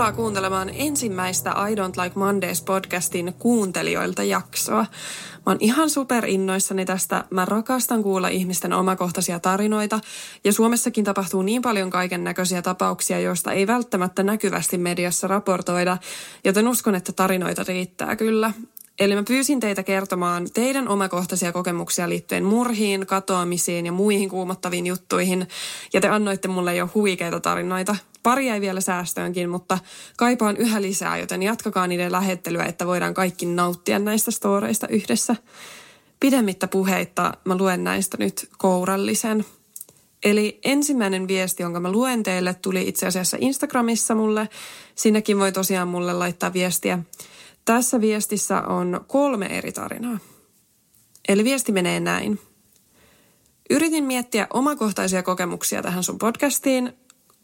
Tervetuloa kuuntelemaan ensimmäistä I Don't Like Mondays podcastin kuuntelijoilta jaksoa. Mä oon ihan super innoissani tästä. Mä rakastan kuulla ihmisten omakohtaisia tarinoita. Ja Suomessakin tapahtuu niin paljon kaiken näköisiä tapauksia, joista ei välttämättä näkyvästi mediassa raportoida. Joten uskon, että tarinoita riittää kyllä. Eli mä pyysin teitä kertomaan teidän omakohtaisia kokemuksia liittyen murhiin, katoamisiin ja muihin kuumottaviin juttuihin. Ja te annoitte mulle jo huikeita tarinoita. Pari jäi vielä säästöönkin, mutta kaipaan yhä lisää, joten jatkakaa niiden lähettelyä, että voidaan kaikki nauttia näistä storeista yhdessä. Pidemmittä puheitta mä luen näistä nyt kourallisen. Eli ensimmäinen viesti, jonka mä luen teille, tuli itse asiassa Instagramissa mulle. Sinnekin voi tosiaan mulle laittaa viestiä. Tässä viestissä on kolme eri tarinaa. Eli viesti menee näin. Yritin miettiä omakohtaisia kokemuksia tähän sun podcastiin.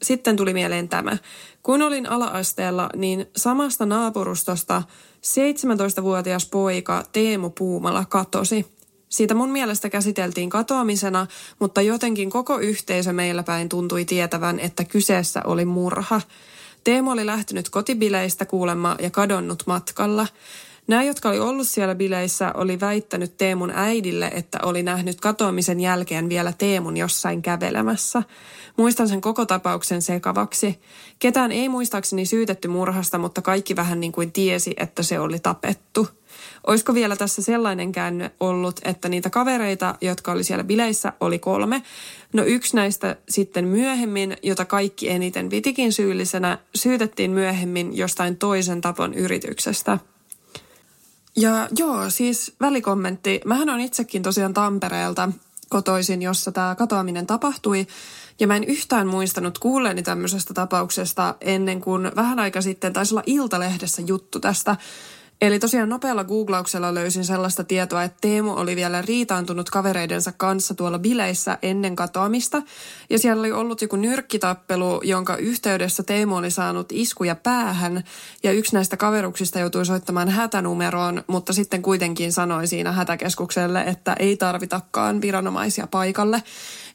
Sitten tuli mieleen tämä. Kun olin alaasteella, niin samasta naapurustosta 17-vuotias poika Teemu Puumala katosi. Siitä mun mielestä käsiteltiin katoamisena, mutta jotenkin koko yhteisö meillä päin tuntui tietävän, että kyseessä oli murha – Teemu oli lähtenyt kotibileistä kuulemma ja kadonnut matkalla. Nämä, jotka oli ollut siellä bileissä, oli väittänyt Teemun äidille, että oli nähnyt katoamisen jälkeen vielä Teemun jossain kävelemässä. Muistan sen koko tapauksen sekavaksi. Ketään ei muistaakseni syytetty murhasta, mutta kaikki vähän niin kuin tiesi, että se oli tapettu. Olisiko vielä tässä sellainen käänne ollut, että niitä kavereita, jotka oli siellä bileissä, oli kolme. No yksi näistä sitten myöhemmin, jota kaikki eniten vitikin syyllisenä, syytettiin myöhemmin jostain toisen tapon yrityksestä. Ja joo, siis välikommentti. Mähän on itsekin tosiaan Tampereelta kotoisin, jossa tämä katoaminen tapahtui. Ja mä en yhtään muistanut kuulleeni tämmöisestä tapauksesta ennen kuin vähän aika sitten taisi olla Iltalehdessä juttu tästä. Eli tosiaan nopealla googlauksella löysin sellaista tietoa, että Teemu oli vielä riitaantunut kavereidensa kanssa tuolla bileissä ennen katoamista. Ja siellä oli ollut joku nyrkkitappelu, jonka yhteydessä Teemu oli saanut iskuja päähän. Ja yksi näistä kaveruksista joutui soittamaan hätänumeroon, mutta sitten kuitenkin sanoi siinä hätäkeskukselle, että ei tarvitakaan viranomaisia paikalle.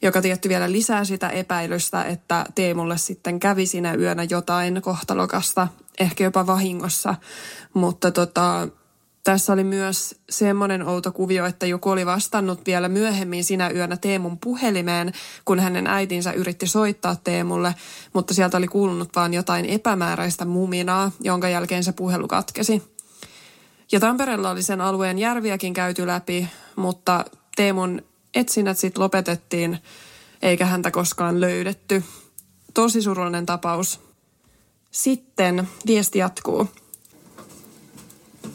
Joka tietty vielä lisää sitä epäilystä, että Teemulle sitten kävi siinä yönä jotain kohtalokasta ehkä jopa vahingossa. Mutta tota, tässä oli myös semmoinen outo kuvio, että joku oli vastannut vielä myöhemmin sinä yönä Teemun puhelimeen, kun hänen äitinsä yritti soittaa Teemulle, mutta sieltä oli kuulunut vain jotain epämääräistä muminaa, jonka jälkeen se puhelu katkesi. Ja Tampereella oli sen alueen järviäkin käyty läpi, mutta Teemun etsinnät sitten lopetettiin, eikä häntä koskaan löydetty. Tosi surullinen tapaus, sitten viesti jatkuu.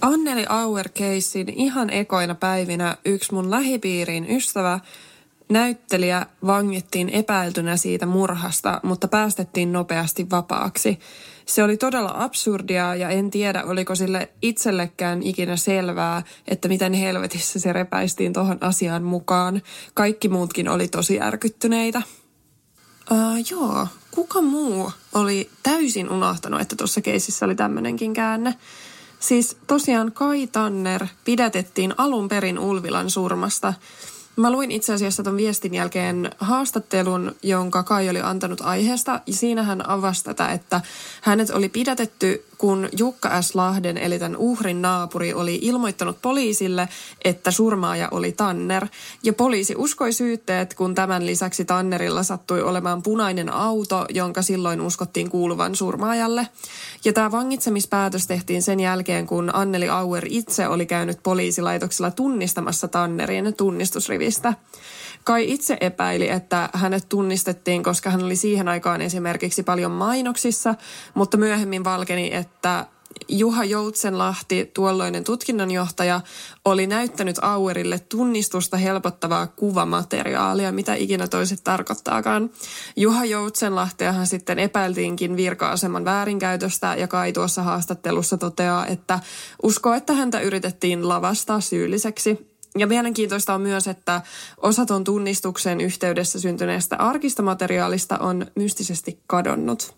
Anneli Auer Keissin ihan ekoina päivinä yksi mun lähipiirin ystävä näyttelijä vangittiin epäiltynä siitä murhasta, mutta päästettiin nopeasti vapaaksi. Se oli todella absurdia ja en tiedä, oliko sille itsellekään ikinä selvää, että miten helvetissä se repäistiin tuohon asiaan mukaan. Kaikki muutkin oli tosi järkyttyneitä. Uh, joo, kuka muu oli täysin unohtanut, että tuossa keisissä oli tämmöinenkin käänne? Siis tosiaan Kai Tanner pidätettiin alun perin Ulvilan surmasta – Mä luin itse asiassa ton viestin jälkeen haastattelun, jonka Kai oli antanut aiheesta. Ja siinä hän avasi tätä, että hänet oli pidätetty, kun Jukka S. Lahden, eli tämän uhrin naapuri, oli ilmoittanut poliisille, että surmaaja oli Tanner. Ja poliisi uskoi syytteet, kun tämän lisäksi Tannerilla sattui olemaan punainen auto, jonka silloin uskottiin kuuluvan surmaajalle. Ja tämä vangitsemispäätös tehtiin sen jälkeen, kun Anneli Auer itse oli käynyt poliisilaitoksella tunnistamassa Tannerin tunnistusrivistä. Kai itse epäili, että hänet tunnistettiin, koska hän oli siihen aikaan esimerkiksi paljon mainoksissa, mutta myöhemmin valkeni, että Juha Joutsenlahti, tuolloinen tutkinnanjohtaja, oli näyttänyt Auerille tunnistusta helpottavaa kuvamateriaalia, mitä ikinä toiset tarkoittaakaan. Juha Joutsenlahteahan sitten epäiltiinkin virka-aseman väärinkäytöstä ja Kai tuossa haastattelussa toteaa, että uskoo, että häntä yritettiin lavastaa syylliseksi. Ja mielenkiintoista on myös, että osaton tunnistuksen yhteydessä syntyneestä arkista materiaalista on mystisesti kadonnut.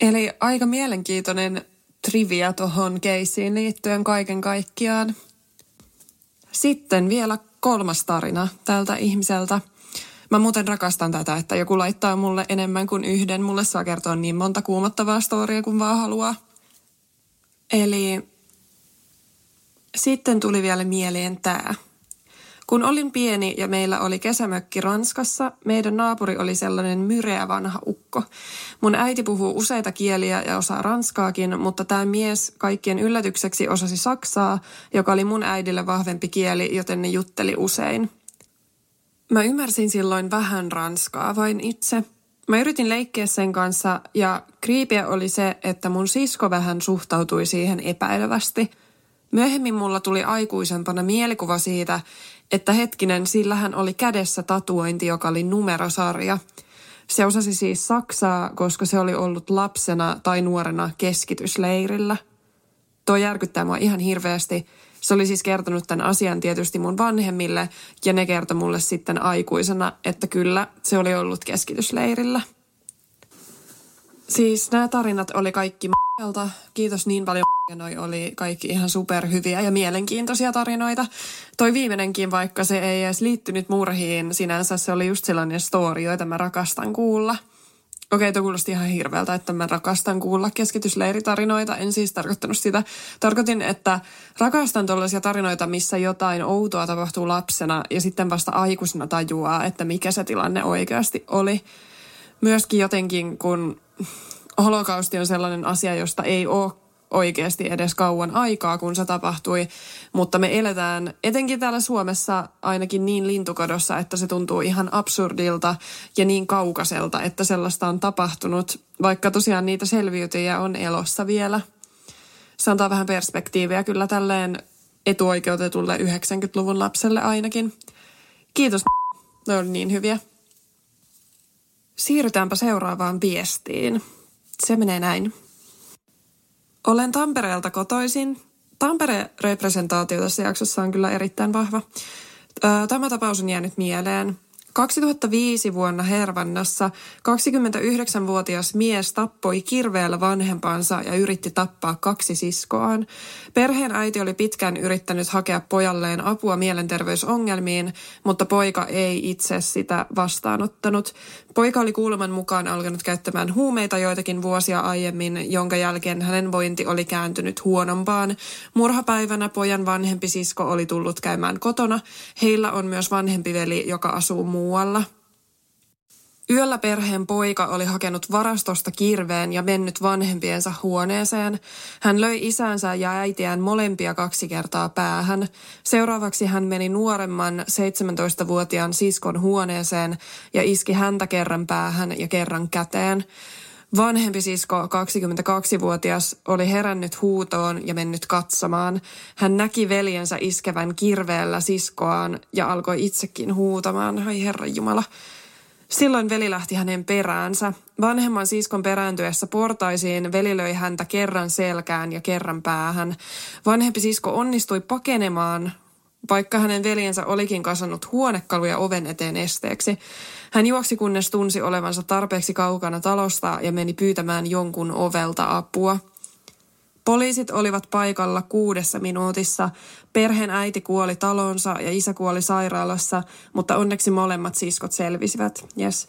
Eli aika mielenkiintoinen trivia tuohon keissiin liittyen kaiken kaikkiaan. Sitten vielä kolmas tarina tältä ihmiseltä. Mä muuten rakastan tätä, että joku laittaa mulle enemmän kuin yhden. Mulle saa kertoa niin monta kuumottavaa storia kuin vaan haluaa. Eli sitten tuli vielä mieleen tämä. Kun olin pieni ja meillä oli kesämökki Ranskassa, meidän naapuri oli sellainen myreä vanha ukko. Mun äiti puhuu useita kieliä ja osaa ranskaakin, mutta tämä mies kaikkien yllätykseksi osasi saksaa, joka oli mun äidille vahvempi kieli, joten ne jutteli usein. Mä ymmärsin silloin vähän ranskaa vain itse. Mä yritin leikkiä sen kanssa ja kriipiä oli se, että mun sisko vähän suhtautui siihen epäilevästi – Myöhemmin mulla tuli aikuisempana mielikuva siitä, että hetkinen, sillähän oli kädessä tatuointi, joka oli numerosarja. Se osasi siis saksaa, koska se oli ollut lapsena tai nuorena keskitysleirillä. Tuo järkyttää mua ihan hirveästi. Se oli siis kertonut tämän asian tietysti mun vanhemmille ja ne kertoi mulle sitten aikuisena, että kyllä se oli ollut keskitysleirillä. Siis nämä tarinat oli kaikki m***alta. Kiitos niin paljon Noi oli kaikki ihan superhyviä ja mielenkiintoisia tarinoita. Toi viimeinenkin, vaikka se ei edes liittynyt murhiin sinänsä, se oli just sellainen story, joita mä rakastan kuulla. Okei, tuo kuulosti ihan hirveältä, että mä rakastan kuulla keskitysleiritarinoita. En siis tarkoittanut sitä. Tarkoitin, että rakastan tuollaisia tarinoita, missä jotain outoa tapahtuu lapsena ja sitten vasta aikuisena tajuaa, että mikä se tilanne oikeasti oli. Myöskin jotenkin, kun holokausti on sellainen asia, josta ei ole oikeasti edes kauan aikaa, kun se tapahtui. Mutta me eletään etenkin täällä Suomessa ainakin niin lintukodossa, että se tuntuu ihan absurdilta ja niin kaukaiselta, että sellaista on tapahtunut, vaikka tosiaan niitä selviytyjiä on elossa vielä. Se antaa vähän perspektiiviä kyllä tälleen etuoikeutetulle 90-luvun lapselle ainakin. Kiitos, ne on niin hyviä. Siirrytäänpä seuraavaan viestiin. Se menee näin. Olen Tampereelta kotoisin. Tampere-representaatio tässä jaksossa on kyllä erittäin vahva. Tämä tapaus on jäänyt mieleen. 2005 vuonna Hervannassa 29-vuotias mies tappoi kirveellä vanhempansa ja yritti tappaa kaksi siskoaan. Perheen äiti oli pitkään yrittänyt hakea pojalleen apua mielenterveysongelmiin, mutta poika ei itse sitä vastaanottanut. Poika oli kuuleman mukaan alkanut käyttämään huumeita joitakin vuosia aiemmin, jonka jälkeen hänen vointi oli kääntynyt huonompaan. Murhapäivänä pojan vanhempi sisko oli tullut käymään kotona. Heillä on myös vanhempi veli, joka asuu muualla. Yöllä perheen poika oli hakenut varastosta kirveen ja mennyt vanhempiensa huoneeseen. Hän löi isänsä ja äitiään molempia kaksi kertaa päähän. Seuraavaksi hän meni nuoremman 17-vuotiaan siskon huoneeseen ja iski häntä kerran päähän ja kerran käteen. Vanhempi sisko, 22-vuotias, oli herännyt huutoon ja mennyt katsomaan. Hän näki veljensä iskevän kirveellä siskoaan ja alkoi itsekin huutamaan. Ai herran jumala. Silloin veli lähti hänen peräänsä. Vanhemman siskon perääntyessä portaisiin veli löi häntä kerran selkään ja kerran päähän. Vanhempi sisko onnistui pakenemaan, vaikka hänen veljensä olikin kasannut huonekaluja oven eteen esteeksi. Hän juoksi kunnes tunsi olevansa tarpeeksi kaukana talosta ja meni pyytämään jonkun ovelta apua. Poliisit olivat paikalla kuudessa minuutissa. Perheen äiti kuoli talonsa ja isä kuoli sairaalassa, mutta onneksi molemmat siskot selvisivät. Yes.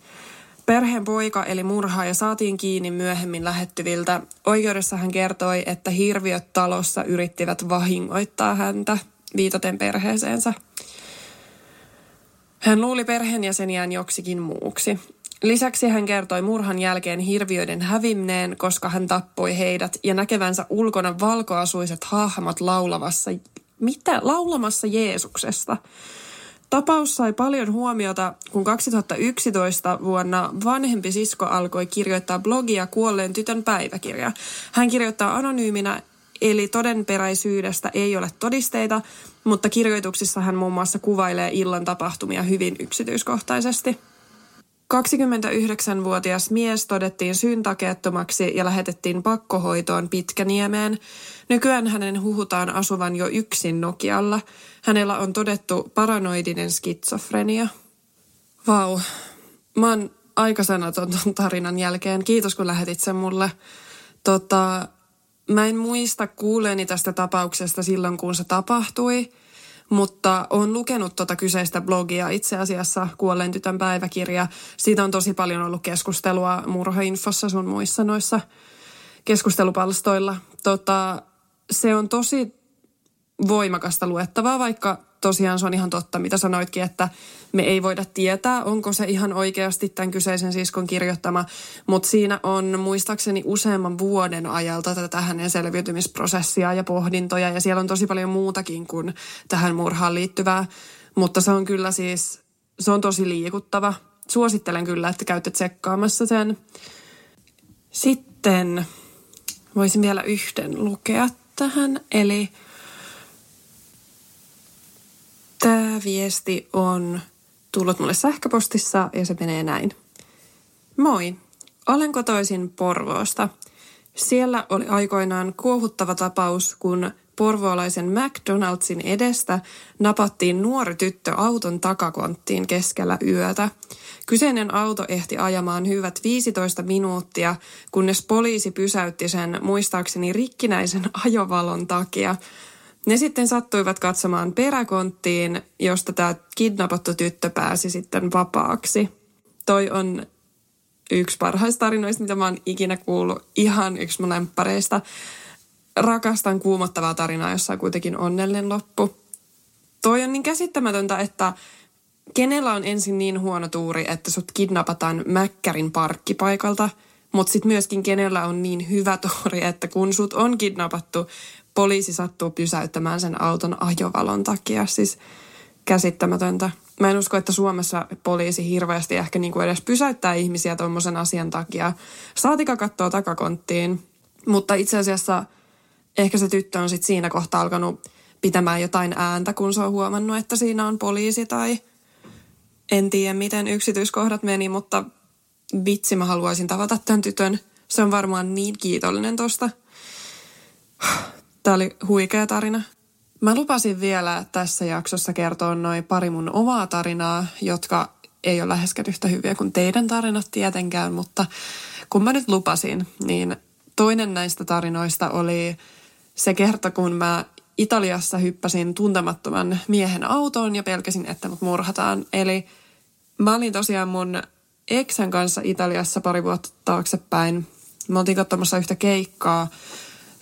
Perheen poika eli ja saatiin kiinni myöhemmin lähettyviltä. Oikeudessa hän kertoi, että hirviöt talossa yrittivät vahingoittaa häntä, viitaten perheeseensä. Hän luuli perheenjäseniään joksikin muuksi. Lisäksi hän kertoi murhan jälkeen hirviöiden hävimneen, koska hän tappoi heidät ja näkevänsä ulkona valkoasuiset hahmot laulavassa, mitä, laulamassa Jeesuksesta. Tapaus sai paljon huomiota, kun 2011 vuonna vanhempi sisko alkoi kirjoittaa blogia kuolleen tytön päiväkirja. Hän kirjoittaa anonyyminä, eli todenperäisyydestä ei ole todisteita, mutta kirjoituksissa hän muun muassa kuvailee illan tapahtumia hyvin yksityiskohtaisesti. 29-vuotias mies todettiin syntakeettomaksi ja lähetettiin pakkohoitoon Pitkäniemeen. Nykyään hänen huhutaan asuvan jo yksin Nokialla. Hänellä on todettu paranoidinen skitsofrenia. Vau. Mä oon aika sanaton ton tarinan jälkeen. Kiitos kun lähetit sen mulle. Tota, mä en muista kuuleeni tästä tapauksesta silloin, kun se tapahtui – mutta olen lukenut tuota kyseistä blogia itse asiassa Kuolleen tytön päiväkirja. Siitä on tosi paljon ollut keskustelua murhainfossa sun muissa noissa keskustelupalstoilla. Tota, se on tosi voimakasta luettavaa, vaikka tosiaan se on ihan totta, mitä sanoitkin, että me ei voida tietää, onko se ihan oikeasti tämän kyseisen siskon kirjoittama, mutta siinä on muistaakseni useamman vuoden ajalta tätä hänen selviytymisprosessia ja pohdintoja, ja siellä on tosi paljon muutakin kuin tähän murhaan liittyvää, mutta se on kyllä siis, se on tosi liikuttava. Suosittelen kyllä, että käytte tsekkaamassa sen. Sitten voisin vielä yhden lukea tähän, eli – Tämä viesti on tullut mulle sähköpostissa ja se menee näin. Moi, olen kotoisin Porvoosta. Siellä oli aikoinaan kuohuttava tapaus, kun porvoolaisen McDonaldsin edestä napattiin nuori tyttö auton takakonttiin keskellä yötä. Kyseinen auto ehti ajamaan hyvät 15 minuuttia, kunnes poliisi pysäytti sen muistaakseni rikkinäisen ajovalon takia – ne sitten sattuivat katsomaan peräkonttiin, josta tämä kidnappattu tyttö pääsi sitten vapaaksi. Toi on yksi parhaista tarinoista, mitä mä oon ikinä kuullut. Ihan yksi mun lemppareista. Rakastan kuumottavaa tarinaa, jossa on kuitenkin onnellinen loppu. Toi on niin käsittämätöntä, että kenellä on ensin niin huono tuuri, että sut kidnapataan Mäkkärin parkkipaikalta, mutta sitten myöskin kenellä on niin hyvä tuuri, että kun sut on kidnappattu, poliisi sattuu pysäyttämään sen auton ajovalon takia. Siis käsittämätöntä. Mä en usko, että Suomessa poliisi hirveästi ehkä niin kuin edes pysäyttää ihmisiä tuommoisen asian takia. Saatika katsoa takakonttiin. Mutta itse asiassa ehkä se tyttö on sitten siinä kohtaa alkanut pitämään jotain ääntä, kun se on huomannut, että siinä on poliisi tai en tiedä, miten yksityiskohdat meni, mutta vitsi, mä haluaisin tavata tämän tytön. Se on varmaan niin kiitollinen tosta. Tämä oli huikea tarina. Mä lupasin vielä tässä jaksossa kertoa noin pari mun omaa tarinaa, jotka ei ole läheskään yhtä hyviä kuin teidän tarinat tietenkään, mutta kun mä nyt lupasin, niin toinen näistä tarinoista oli se kerta, kun mä Italiassa hyppäsin tuntemattoman miehen autoon ja pelkäsin, että mut murhataan. Eli mä olin tosiaan mun eksän kanssa Italiassa pari vuotta taaksepäin. Me oltiin katsomassa yhtä keikkaa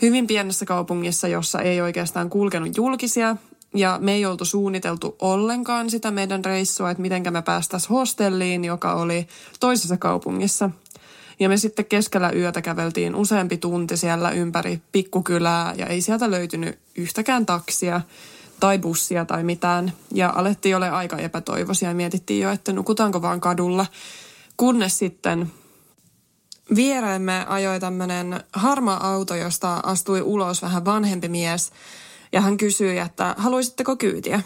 hyvin pienessä kaupungissa, jossa ei oikeastaan kulkenut julkisia. Ja me ei oltu suunniteltu ollenkaan sitä meidän reissua, että miten me päästäisiin hostelliin, joka oli toisessa kaupungissa. Ja me sitten keskellä yötä käveltiin useampi tunti siellä ympäri pikkukylää ja ei sieltä löytynyt yhtäkään taksia tai bussia tai mitään. Ja alettiin ole aika epätoivoisia ja mietittiin jo, että nukutaanko vaan kadulla. Kunnes sitten viereemme ajoi tämmöinen harma auto, josta astui ulos vähän vanhempi mies. Ja hän kysyi, että haluaisitteko kyytiä?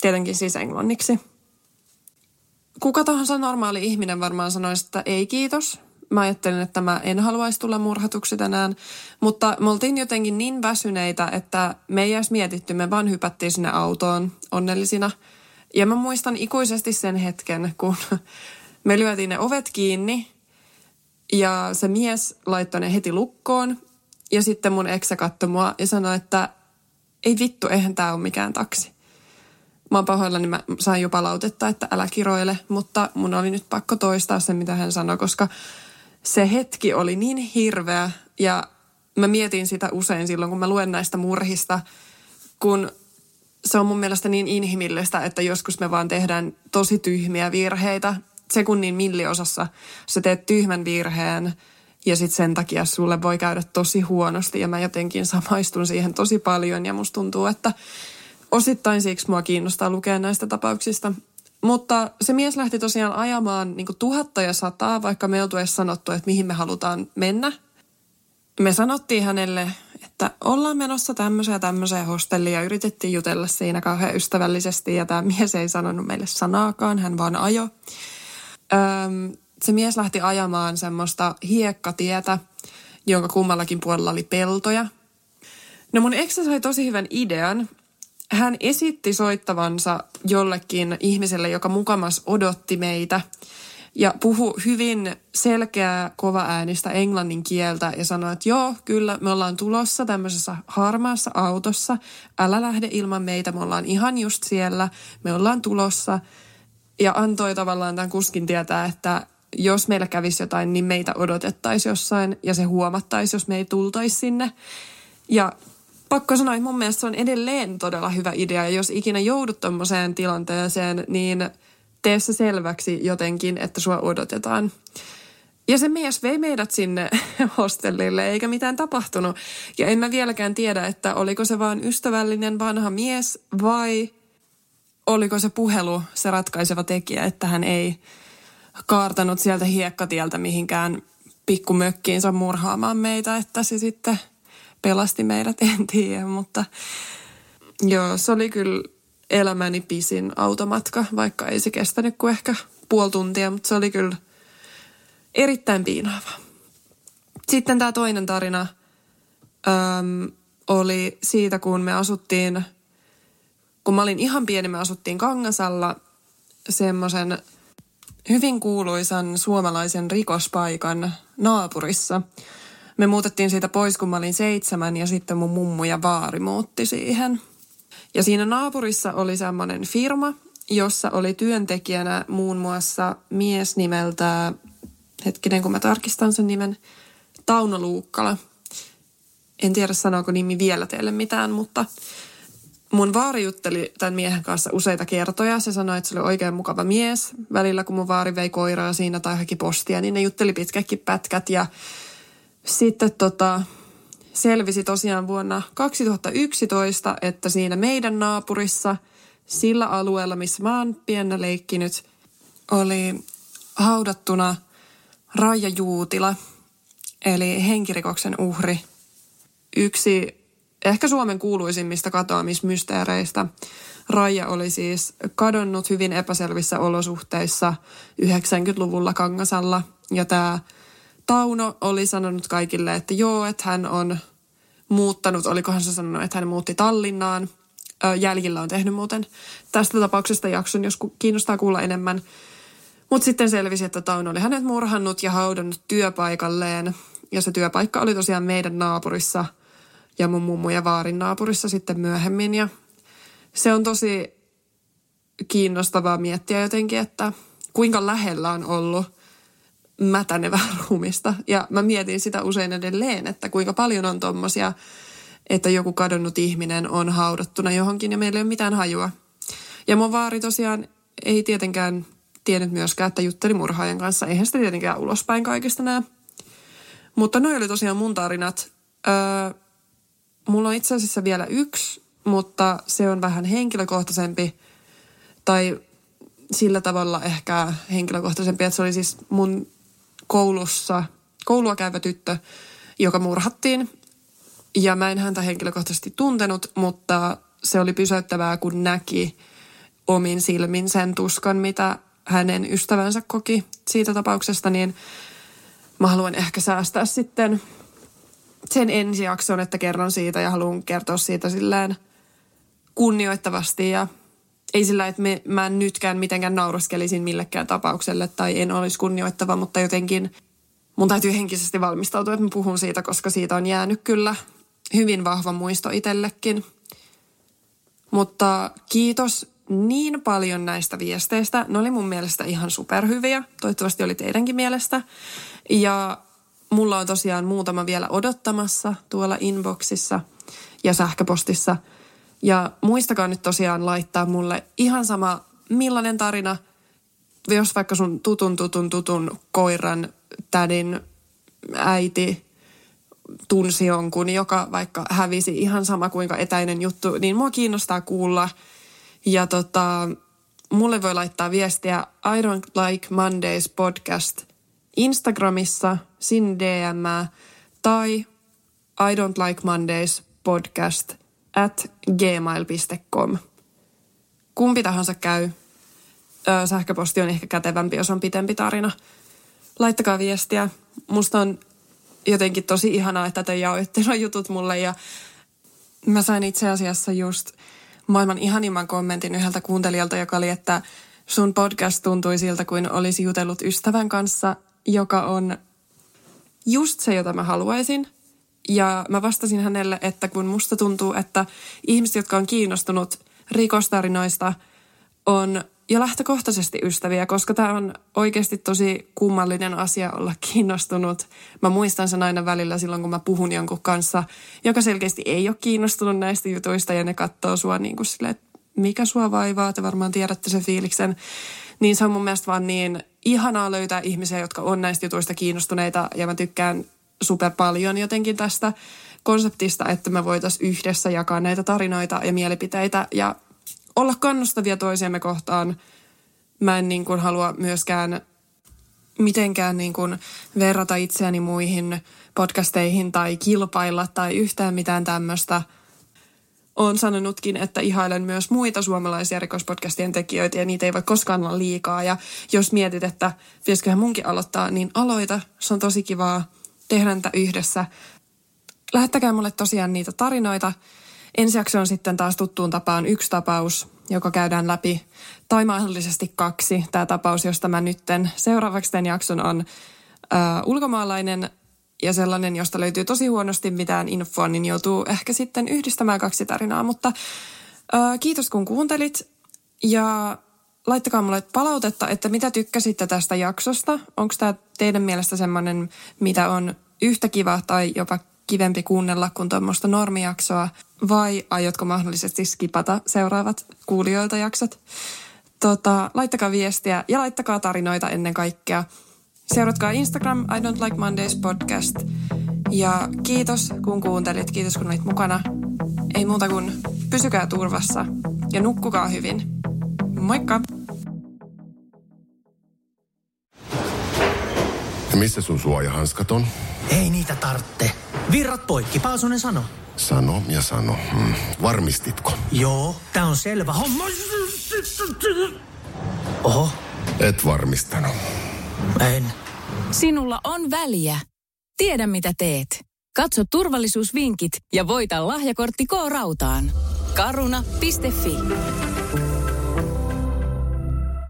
Tietenkin siis englanniksi. Kuka tahansa normaali ihminen varmaan sanoisi, että ei kiitos. Mä ajattelin, että mä en haluaisi tulla murhatuksi tänään. Mutta me oltiin jotenkin niin väsyneitä, että me ei edes mietitty. Me vaan hypättiin sinne autoon onnellisina. Ja mä muistan ikuisesti sen hetken, kun me lyötiin ne ovet kiinni ja se mies laittoi ne heti lukkoon. Ja sitten mun eksä katsoi mua ja sanoi, että ei vittu, eihän tämä ole mikään taksi. Mä oon pahoillani, mä sain jo palautetta, että älä kiroile, mutta mun oli nyt pakko toistaa se, mitä hän sanoi, koska se hetki oli niin hirveä ja mä mietin sitä usein silloin, kun mä luen näistä murhista, kun se on mun mielestä niin inhimillistä, että joskus me vaan tehdään tosi tyhmiä virheitä sekunnin milliosassa sä teet tyhmän virheen ja sitten sen takia sulle voi käydä tosi huonosti ja mä jotenkin samaistun siihen tosi paljon ja musta tuntuu, että osittain siksi mua kiinnostaa lukea näistä tapauksista. Mutta se mies lähti tosiaan ajamaan niin tuhatta ja sataa, vaikka me oltu edes sanottu, että mihin me halutaan mennä. Me sanottiin hänelle, että ollaan menossa tämmöiseen ja tämmöiseen hostelliin ja yritettiin jutella siinä kauhean ystävällisesti ja tämä mies ei sanonut meille sanaakaan, hän vaan ajo. Öm, se mies lähti ajamaan semmoista hiekkatietä, jonka kummallakin puolella oli peltoja. No mun eksä sai tosi hyvän idean. Hän esitti soittavansa jollekin ihmiselle, joka mukamas odotti meitä. ja puhu hyvin selkeää, kova äänistä englannin kieltä ja sanoi, että joo, kyllä, me ollaan tulossa tämmöisessä harmaassa autossa. Älä lähde ilman meitä, me ollaan ihan just siellä, me ollaan tulossa. Ja antoi tavallaan tämän kuskin tietää, että jos meillä kävisi jotain, niin meitä odotettaisiin jossain ja se huomattaisi, jos me ei tultaisi sinne. Ja pakko sanoa, että mun mielestä se on edelleen todella hyvä idea. Ja jos ikinä joudut tuommoiseen tilanteeseen, niin tee se selväksi jotenkin, että sua odotetaan. Ja se mies vei meidät sinne hostellille, eikä mitään tapahtunut. Ja en mä vieläkään tiedä, että oliko se vaan ystävällinen vanha mies vai oliko se puhelu se ratkaiseva tekijä, että hän ei kaartanut sieltä hiekkatieltä mihinkään pikkumökkiinsä murhaamaan meitä, että se sitten pelasti meidät, en tiedä, mutta joo, se oli kyllä elämäni pisin automatka, vaikka ei se kestänyt kuin ehkä puoli tuntia, mutta se oli kyllä erittäin piinaava. Sitten tämä toinen tarina äm, oli siitä, kun me asuttiin, kun mä olin ihan pieni, me asuttiin Kangasalla semmoisen hyvin kuuluisan suomalaisen rikospaikan naapurissa. Me muutettiin siitä pois, kun mä olin seitsemän ja sitten mun mummu ja vaari muutti siihen. Ja siinä naapurissa oli semmoinen firma, jossa oli työntekijänä muun muassa mies nimeltä, hetkinen kun mä tarkistan sen nimen, Tauno Luukkala. En tiedä sanooko nimi vielä teille mitään, mutta mun vaari jutteli tämän miehen kanssa useita kertoja. Se sanoi, että se oli oikein mukava mies. Välillä kun mun vaari vei koiraa siinä tai haki postia, niin ne jutteli pitkäkin pätkät. Ja sitten tota, selvisi tosiaan vuonna 2011, että siinä meidän naapurissa, sillä alueella, missä mä oon piennä leikkinyt, oli haudattuna Raija Juutila, eli henkirikoksen uhri. Yksi ehkä Suomen kuuluisimmista katoamismysteereistä. Raija oli siis kadonnut hyvin epäselvissä olosuhteissa 90-luvulla Kangasalla. Ja tämä Tauno oli sanonut kaikille, että joo, että hän on muuttanut, olikohan se sanonut, että hän muutti Tallinnaan. Jäljillä on tehnyt muuten tästä tapauksesta jakson, jos kiinnostaa kuulla enemmän. Mutta sitten selvisi, että Tauno oli hänet murhannut ja haudannut työpaikalleen. Ja se työpaikka oli tosiaan meidän naapurissa – ja mun mummu ja vaarin naapurissa sitten myöhemmin. Ja se on tosi kiinnostavaa miettiä jotenkin, että kuinka lähellä on ollut mätänevää ruumista. Ja mä mietin sitä usein edelleen, että kuinka paljon on tommosia, että joku kadonnut ihminen on haudattuna johonkin ja meillä ei ole mitään hajua. Ja mun vaari tosiaan ei tietenkään tiennyt myöskään, että jutteli murhaajan kanssa. Eihän sitä tietenkään ulospäin kaikista näe. Mutta noi oli tosiaan mun tarinat. Öö, Mulla on itse asiassa vielä yksi, mutta se on vähän henkilökohtaisempi tai sillä tavalla ehkä henkilökohtaisempi, että se oli siis mun koulussa, koulua käyvä tyttö, joka murhattiin. Ja mä en häntä henkilökohtaisesti tuntenut, mutta se oli pysäyttävää, kun näki omin silmin sen tuskan, mitä hänen ystävänsä koki siitä tapauksesta, niin mä haluan ehkä säästää sitten sen ensi jakson, että kerron siitä ja haluan kertoa siitä silleen kunnioittavasti ja ei sillä, että me, mä en nytkään mitenkään nauraskelisin millekään tapaukselle tai en olisi kunnioittava, mutta jotenkin mun täytyy henkisesti valmistautua, että mä puhun siitä, koska siitä on jäänyt kyllä hyvin vahva muisto itsellekin. Mutta kiitos niin paljon näistä viesteistä. Ne oli mun mielestä ihan superhyviä. Toivottavasti oli teidänkin mielestä. Ja mulla on tosiaan muutama vielä odottamassa tuolla inboxissa ja sähköpostissa. Ja muistakaa nyt tosiaan laittaa mulle ihan sama millainen tarina, jos vaikka sun tutun tutun tutun koiran tädin äiti tunsi jonkun, joka vaikka hävisi ihan sama kuinka etäinen juttu, niin mua kiinnostaa kuulla. Ja tota, mulle voi laittaa viestiä I don't like Mondays podcast Instagramissa – sin DM tai I don't like Mondays podcast at gmail.com. Kumpi tahansa käy. Sähköposti on ehkä kätevämpi, jos on pitempi tarina. Laittakaa viestiä. Musta on jotenkin tosi ihanaa, että te jaoitte nuo jutut mulle ja mä sain itse asiassa just maailman ihanimman kommentin yhdeltä kuuntelijalta, joka oli, että sun podcast tuntui siltä kuin olisi jutellut ystävän kanssa, joka on just se, jota mä haluaisin. Ja mä vastasin hänelle, että kun musta tuntuu, että ihmiset, jotka on kiinnostunut rikostarinoista, on jo lähtökohtaisesti ystäviä, koska tämä on oikeasti tosi kummallinen asia olla kiinnostunut. Mä muistan sen aina välillä silloin, kun mä puhun jonkun kanssa, joka selkeästi ei ole kiinnostunut näistä jutuista ja ne katsoo sua niin kuin silleen, että mikä sua vaivaa, te varmaan tiedätte sen fiiliksen. Niin se on mun mielestä vaan niin ihanaa löytää ihmisiä, jotka on näistä jutuista kiinnostuneita ja mä tykkään super paljon jotenkin tästä konseptista, että me voitaisiin yhdessä jakaa näitä tarinoita ja mielipiteitä ja olla kannustavia toisiamme kohtaan. Mä en niin kuin halua myöskään mitenkään niin kuin verrata itseäni muihin podcasteihin tai kilpailla tai yhtään mitään tämmöistä. Olen sanonutkin, että ihailen myös muita suomalaisia rikospodcastien tekijöitä ja niitä ei voi koskaan olla liikaa. Ja jos mietit, että pitäisiköhän munkin aloittaa, niin aloita. Se on tosi kivaa tehdä niitä yhdessä. Lähettäkää mulle tosiaan niitä tarinoita. Ensi jakso on sitten taas tuttuun tapaan yksi tapaus, joka käydään läpi, tai mahdollisesti kaksi. Tämä tapaus, josta mä nytten seuraavaksi tämän jakson on äh, ulkomaalainen ja sellainen, josta löytyy tosi huonosti mitään infoa, niin joutuu ehkä sitten yhdistämään kaksi tarinaa. Mutta äh, kiitos kun kuuntelit ja laittakaa mulle palautetta, että mitä tykkäsitte tästä jaksosta. Onko tämä teidän mielestä semmoinen, mitä on yhtä kiva tai jopa kivempi kuunnella kuin tuommoista normijaksoa, vai aiotko mahdollisesti skipata seuraavat kuulijoilta jaksot? Tota, laittakaa viestiä ja laittakaa tarinoita ennen kaikkea. Seuratkaa Instagram I Don't Like Mondays podcast. Ja kiitos kun kuuntelit, kiitos kun olit mukana. Ei muuta kuin pysykää turvassa ja nukkukaa hyvin. Moikka! Missä sun suojahanskat on? Ei niitä tartte. Virrat poikki, Paasonen sano. Sano ja sano. Hmm. Varmistitko? Joo, tää on selvä homma. Oho. Et varmistanut. En. Sinulla on väliä. Tiedä mitä teet. Katso turvallisuusvinkit ja voita lahjakortti K-rautaan. Karuna.fi